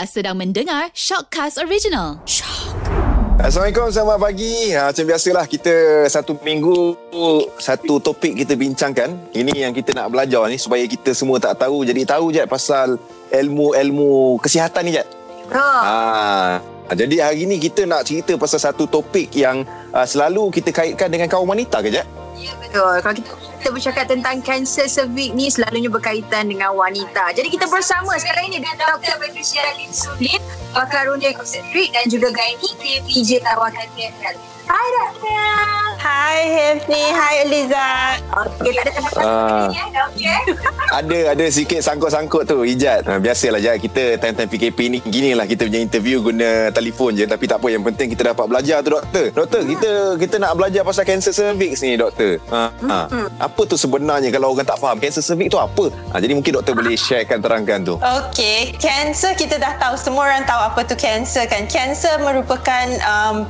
Anda sedang mendengar Shockcast Original. Shock. Assalamualaikum, selamat pagi. Ha, macam biasalah kita satu minggu satu topik kita bincangkan. Ini yang kita nak belajar ni supaya kita semua tak tahu. Jadi tahu je pasal ilmu-ilmu kesihatan ni je. Ha. Jadi hari ni kita nak cerita pasal satu topik yang uh, selalu kita kaitkan dengan kaum wanita ke je? Ya betul. Kalau kita kita bercakap tentang kanser cervix ni selalunya berkaitan dengan wanita. Jadi kita bersama sekarang ini dengan Dr. Patricia Sulin, pakar runia obstetrik dan juga gynae PJ Tawakal Hai Doktor. Hai Hefni, hai Eliza. Okey, tak ada tempat uh, Ada ada sikit sangkut-sangkut tu Ijat. Uh, biasalah Jad kita time-time PKP ni ginilah kita punya interview guna telefon je tapi tak apa yang penting kita dapat belajar tu doktor. Doktor, hmm. kita kita nak belajar pasal kanser cervix ni doktor. Uh, hmm. uh, apa tu sebenarnya kalau orang tak faham kanser cervix tu apa? Uh, jadi mungkin doktor boleh sharekan terangkan tu. Okey, kanser kita dah tahu semua orang tahu apa tu kanser kan. Kanser merupakan um,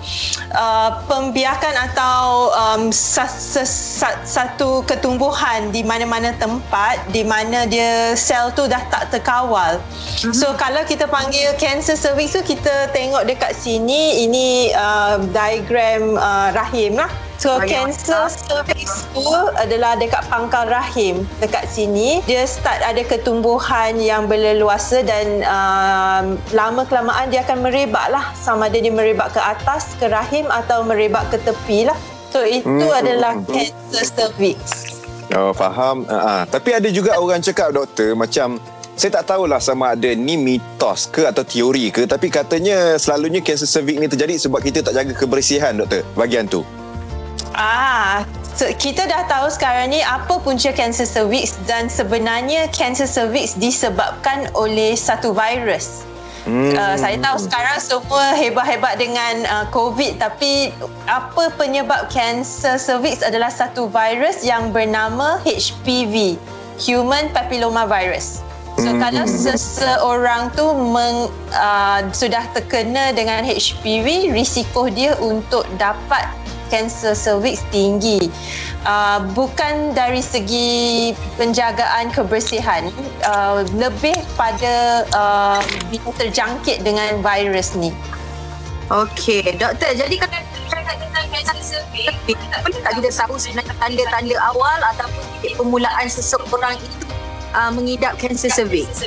uh, pembiakan atau um, sa- sa- sa- satu ketumbuhan di mana-mana tempat di mana dia sel tu dah tak terkawal. Mm-hmm. So kalau kita panggil cancer cervix tu kita tengok dekat sini ini uh, diagram uh, rahim lah. So cancer cervix tu adalah dekat pangkal rahim dekat sini dia start ada ketumbuhan yang berleluasa dan um, lama kelamaan dia akan merebak lah sama ada dia merebak ke atas ke rahim atau merebak ke tepi lah. So itu hmm. adalah cancer cervix. Oh faham. Uh, uh. Tapi ada juga orang cakap doktor macam saya tak tahulah sama ada ni mitos ke atau teori ke tapi katanya selalunya cancer cervix ni terjadi sebab kita tak jaga kebersihan doktor bahagian tu. Ah, so kita dah tahu sekarang ni apa punca cancer cervix dan sebenarnya cancer cervix disebabkan oleh satu virus. Hmm. Uh, saya tahu sekarang semua hebat-hebat dengan uh, COVID tapi apa penyebab kanser cervix adalah satu virus yang bernama HPV, Human Papilloma Virus. So hmm. kalau seseorang tu meng, uh, sudah terkena dengan HPV, risiko dia untuk dapat kanser cervix tinggi. Uh, bukan dari segi penjagaan kebersihan, uh, lebih pada uh, bila terjangkit dengan virus ni. Okey, doktor. Jadi kalau cervix, boleh tak kita tahu sebenarnya tanda-tanda awal ataupun permulaan seseorang itu uh, mengidap kanser cervix?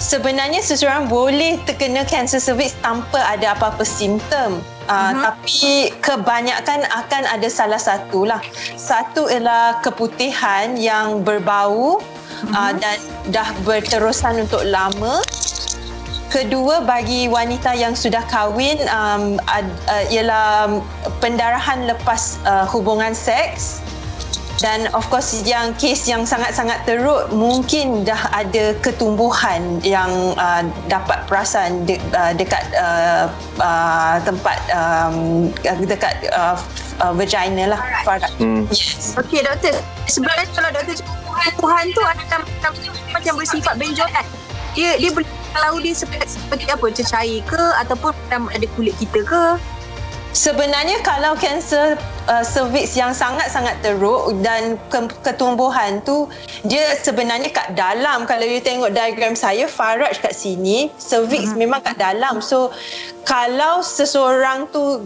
Sebenarnya seseorang boleh terkena kanser cervix tanpa ada apa-apa simptom. Uh, uh-huh. Tapi kebanyakan akan ada salah satu lah. Satu ialah keputihan yang berbau uh-huh. uh, dan dah berterusan untuk lama. Kedua bagi wanita yang sudah kahwin um, uh, uh, ialah pendarahan lepas uh, hubungan seks dan of course yang kes yang sangat-sangat teruk mungkin dah ada ketumbuhan yang uh, dapat perasan de, uh, dekat uh, uh, tempat um, dekat uh, uh, vagina lah. Hmm. yes. Okey doktor. Sebenarnya kalau doktor ketumbuhan tu ada macam bersifat benjolan. Dia dia boleh kalau dia seperti, seperti apa? Cecair ke? Ataupun ada kulit kita ke Sebenarnya kalau kanser uh, cervix yang sangat-sangat teruk dan ke- ketumbuhan tu dia sebenarnya kat dalam kalau you tengok diagram saya faraj kat sini cervix hmm. memang kat dalam so kalau seseorang tu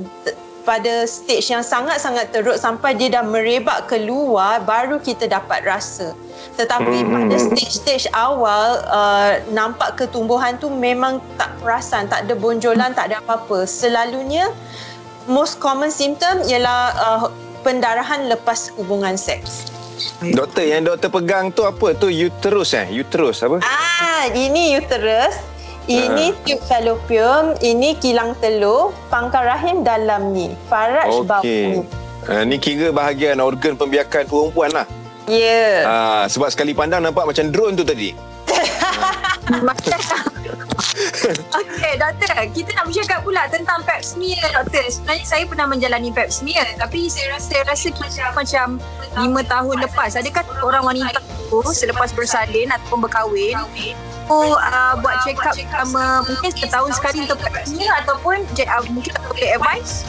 pada stage yang sangat-sangat teruk sampai dia dah merebak keluar baru kita dapat rasa tetapi hmm. pada stage-stage awal uh, nampak ketumbuhan tu memang tak perasan tak ada bonjolan tak ada apa-apa selalunya most common symptom ialah uh, pendarahan lepas hubungan seks. Doktor, yang doktor pegang tu apa tu? Uterus eh? Uterus apa? Ah, ini uterus. Ini uh. tube fallopian, ini kilang telur, pangkal rahim dalam ni. Faraj okay. bau. Uh, ni kira bahagian organ pembiakan perempuan lah. Ya. Yeah. Uh, sebab sekali pandang nampak macam drone tu tadi. Okey, doktor. Kita nak bercakap pula tentang pap smear, doktor. Sebenarnya saya pernah menjalani pap smear. Tapi saya rasa, saya rasa macam, macam lima tahun lepas. Adakah orang wanita tu selepas bersalin ataupun berkahwin, Oh, uh, buat check up sama mungkin setahun sekali untuk pap smear ataupun uh, mungkin boleh advice?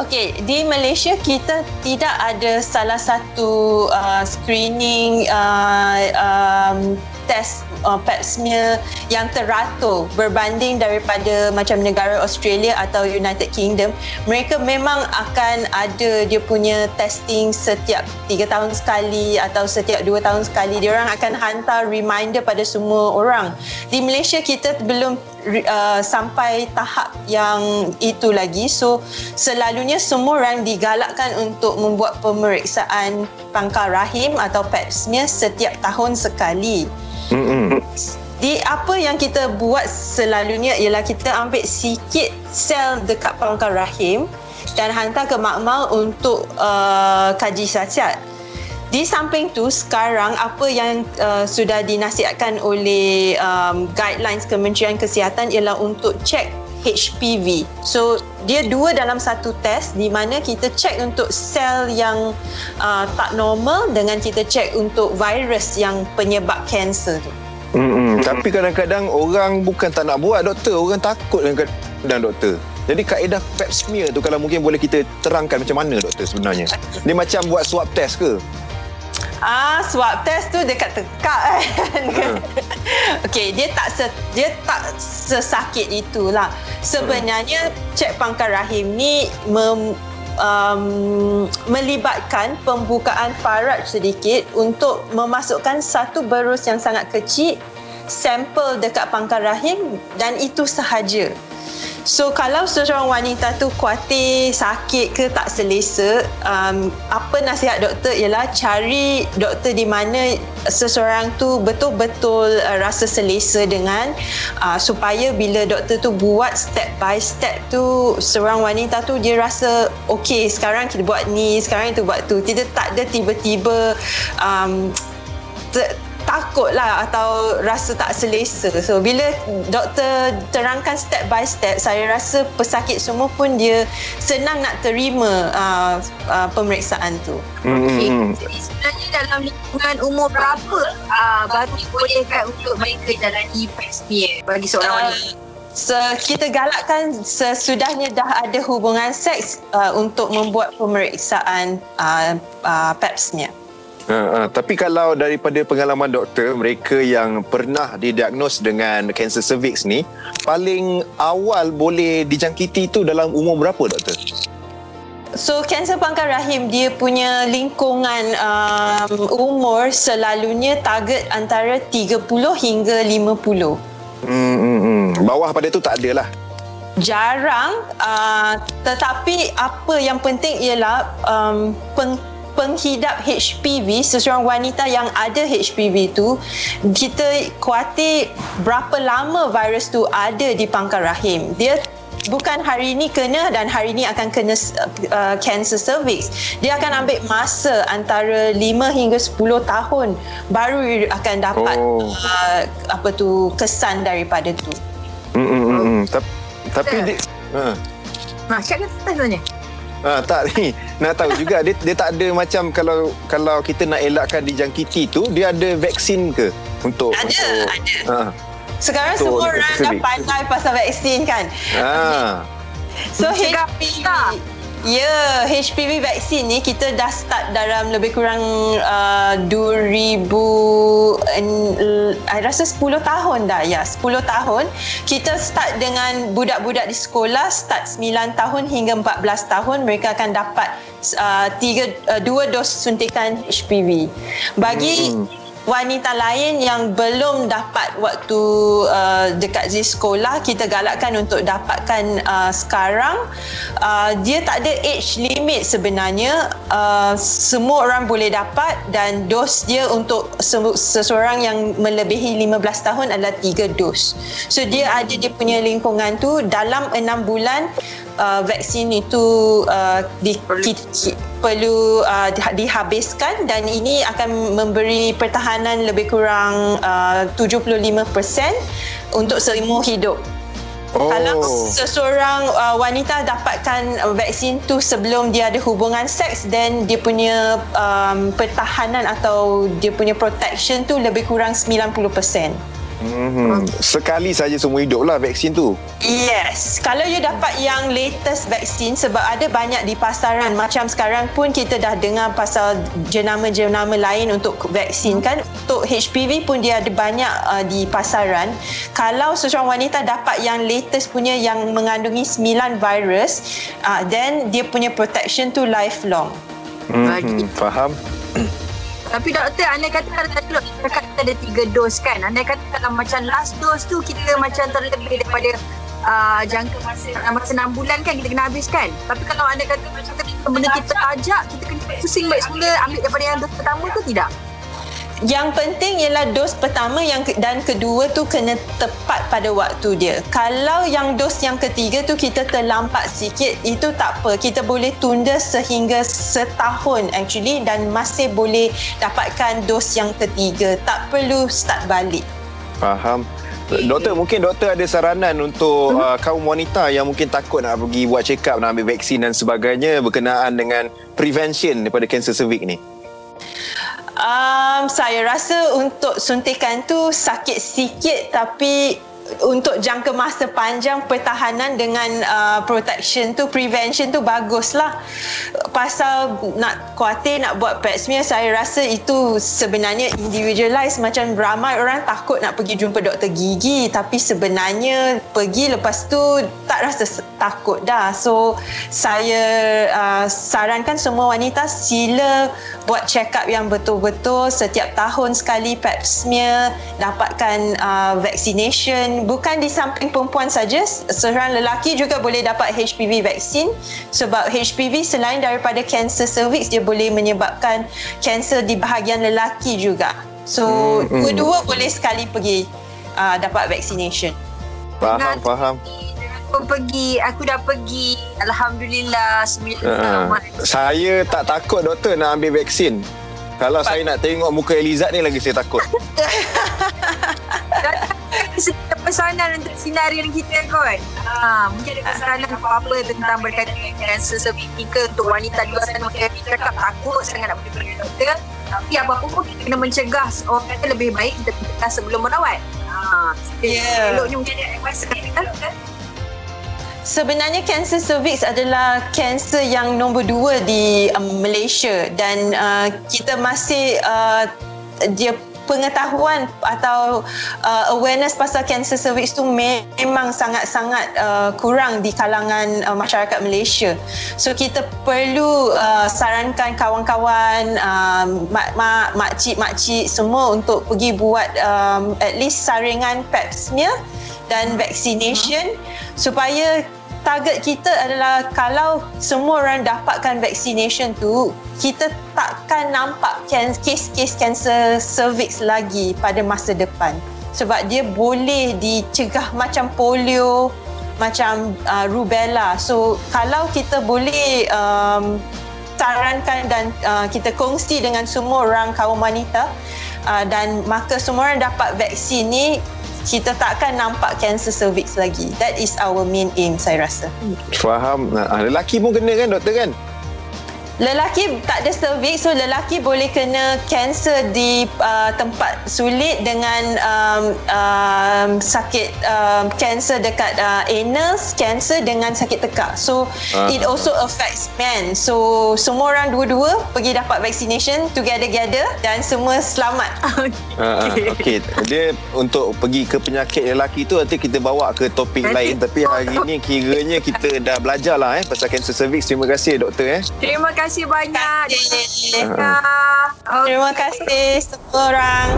Okey, di Malaysia kita tidak ada salah satu uh, screening uh, um, test uh, pap smear yang teratur berbanding daripada macam negara Australia atau United Kingdom mereka memang akan ada dia punya testing setiap 3 tahun sekali atau setiap 2 tahun sekali. Dia orang akan hantar reminder pada semua orang. Di Malaysia kita belum uh, sampai tahap yang itu lagi. So selalunya semua orang digalakkan untuk membuat pemeriksaan pangkal rahim atau pap smear setiap tahun sekali mm-hmm. di apa yang kita buat selalunya ialah kita ambil sikit sel dekat pangkal rahim dan hantar ke makmal untuk uh, kaji cacat di samping tu sekarang apa yang uh, sudah dinasihatkan oleh um, guidelines Kementerian Kesihatan ialah untuk cek HPV. So dia dua dalam satu test di mana kita cek untuk sel yang uh, tak normal dengan kita cek untuk virus yang penyebab kanser tu. Hmm, tapi kadang-kadang orang bukan tak nak buat doktor, orang takut kadang-kadang doktor. Jadi kaedah pap smear tu kalau mungkin boleh kita terangkan macam mana doktor sebenarnya. Dia macam buat swab test ke? Ah, swab test tu dekat tekak kan. Hmm. Okey, dia tak se, dia tak sesakit itulah. Sebenarnya cek pangkal rahim ni mem, um, melibatkan pembukaan farat sedikit untuk memasukkan satu berus yang sangat kecil sampel dekat pangkal rahim dan itu sahaja. So kalau seseorang wanita tu kuatir sakit ke tak selesa, um, apa nasihat doktor ialah cari doktor di mana seseorang tu betul-betul uh, rasa selesa dengan uh, supaya bila doktor tu buat step by step tu seorang wanita tu dia rasa okey sekarang kita buat ni, sekarang kita buat tu. Tidak tak ada tiba-tiba um, takut lah atau rasa tak selesa. So bila doktor terangkan step by step, saya rasa pesakit semua pun dia senang nak terima uh, uh, pemeriksaan tu. Okay. Hmm. Jadi sebenarnya dalam lingkungan umur berapa uh, baru dibolehkan untuk mereka jalani smear bagi seorang uh, wanita? So, kita galakkan sesudahnya dah ada hubungan seks uh, untuk membuat pemeriksaan uh, uh, pap smear. Ha, ha, tapi kalau daripada pengalaman doktor mereka yang pernah didiagnos dengan kanser cervix ni paling awal boleh dijangkiti tu dalam umur berapa doktor? So kanser pangkal rahim dia punya lingkungan um, umur selalunya target antara 30 hingga 50. Hmm, hmm, hmm. Bawah pada tu tak ada lah. Jarang uh, tetapi apa yang penting ialah um, peng, penghidap HPV seseorang wanita yang ada HPV tu kita kuatir berapa lama virus tu ada di pangkal rahim dia bukan hari ini kena dan hari ini akan kena uh, cancer cervix dia akan ambil masa antara 5 hingga 10 tahun baru akan dapat oh. uh, apa tu kesan daripada tu hmm, hmm, hmm. hmm. tapi dia ha. Nah, cakap tanya. Ha, tak ni nak tahu juga dia dia tak ada macam kalau kalau kita nak elakkan dijangkiti tu dia ada vaksin ke? Untuk ada untuk, ada. Ha. sekarang untuk semua orang dah pandai pasal vaksin kan? Ha. so HPV Ya, HPV vaksin ni kita dah start dalam lebih kurang uh, 2000 uh, rasa 10 tahun dah ya, 10 tahun. Kita start dengan budak-budak di sekolah start 9 tahun hingga 14 tahun mereka akan dapat uh, tiga uh, dua dos suntikan HPV. Bagi hmm wanita lain yang belum dapat waktu uh, dekat di sekolah kita galakkan untuk dapatkan uh, sekarang. Uh, dia tak ada age limit sebenarnya. Uh, semua orang boleh dapat dan dos dia untuk seseorang yang melebihi 15 tahun adalah 3 dos. So dia ada dia punya lingkungan tu dalam 6 bulan uh, vaksin itu uh, di, ki, ki, perlu uh, dihabiskan dan ini akan memberi pertahanan lebih kurang uh, 75% untuk seumur hidup. Oh. Kalau seseorang uh, wanita dapatkan vaksin tu sebelum dia ada hubungan seks then dia punya um, pertahanan atau dia punya protection tu lebih kurang 90%. Hmm. Sekali saja semua hidup lah vaksin tu. Yes. Kalau you dapat yang latest vaksin sebab ada banyak di pasaran macam sekarang pun kita dah dengar pasal jenama-jenama lain untuk vaksin kan. Untuk HPV pun dia ada banyak uh, di pasaran. Kalau seseorang wanita dapat yang latest punya yang mengandungi 9 virus, uh, then dia punya protection tu lifelong. Hmm. Faham? Tapi doktor, anda kata tadi doktor kata ada tiga dos kan. Anda kata kalau macam last dose tu kita macam terlebih daripada uh, jangka masa masa 6 bulan kan kita kena habiskan. Tapi kalau anda kata macam ketika benda kita ajak, kita kena pusing baik semula ambil daripada yang dos pertama tu tidak? Yang penting ialah dos pertama yang ke- dan kedua tu kena tepat pada waktu dia. Kalau yang dos yang ketiga tu kita terlambat sikit, itu tak apa. Kita boleh tunda sehingga setahun actually dan masih boleh dapatkan dos yang ketiga. Tak perlu start balik. Faham. Doktor, mungkin doktor ada saranan untuk uh, kaum wanita yang mungkin takut nak pergi buat check up, nak ambil vaksin dan sebagainya berkenaan dengan prevention daripada kanser cervix ni. Um, saya rasa untuk suntikan tu sakit sikit tapi untuk jangka masa panjang pertahanan dengan uh, protection tu prevention tu baguslah. Pasal nak kuatir nak buat pap smear saya rasa itu sebenarnya individualized macam ramai orang takut nak pergi jumpa doktor gigi tapi sebenarnya pergi lepas tu tak rasa takut dah. So saya uh, sarankan semua wanita sila buat check up yang betul-betul. Setiap tahun sekali pap smear dapatkan uh, vaccination bukan di samping perempuan saja seorang lelaki juga boleh dapat HPV vaksin sebab HPV selain daripada kanser cervix dia boleh menyebabkan kanser di bahagian lelaki juga so Hmm, hmm. dua-dua boleh sekali pergi uh, dapat vaccination Faham, Dengan- faham. Aku pergi, aku dah pergi. Alhamdulillah, sembilan Uh, saya tak takut doktor nak ambil vaksin. Kalau saya nak tengok muka Elizad ni lagi saya takut. Pesanan untuk sinarian kita kot. Ha, mungkin ada pesanan apa-apa tentang berkaitan dengan ke untuk wanita di luar sana mungkin kita cakap takut sangat nak ke doktor. Tapi apa-apa pun kita kena mencegah. Orang kata lebih baik kita mencegah sebelum merawat. Ha, Yeah. Eloknya mungkin ada advice kan? Sebenarnya kanser cervix adalah kanser yang nombor dua di um, Malaysia dan uh, kita masih uh, dia pengetahuan atau uh, awareness pasal kanser cervix tu me- memang sangat-sangat uh, kurang di kalangan uh, masyarakat Malaysia. So kita perlu uh, sarankan kawan-kawan um, mak-mak, makcik-makcik semua untuk pergi buat um, at least saringan pap smear dan vaccination supaya target kita adalah kalau semua orang dapatkan vaccination tu kita takkan nampak kes-kes kanser cervix lagi pada masa depan. Sebab dia boleh dicegah macam polio macam uh, rubella. So kalau kita boleh um, sarankan dan uh, kita kongsi dengan semua orang kaum wanita uh, dan maka semua orang dapat vaksin ni kita takkan nampak kanser cervix lagi. That is our main aim saya rasa. Faham. Ah, lelaki pun kena kan doktor kan? Lelaki tak ada cervix so lelaki boleh kena kanser di uh, tempat sulit dengan um, um, sakit um, kanser dekat uh, anal, kanser dengan sakit tekak. So Ah. it also affects men. So semua orang dua-dua pergi dapat vaccination together-together dan semua selamat. Ah, ah, Okey, dia untuk pergi ke penyakit lelaki tu nanti kita bawa ke topik Nanti- lain tapi hari ni kiranya kita dah belajar lah eh pasal kanser cervix. Terima kasih doktor eh. Terima kasih banyak. Terima kasih. Terima kasih semua orang.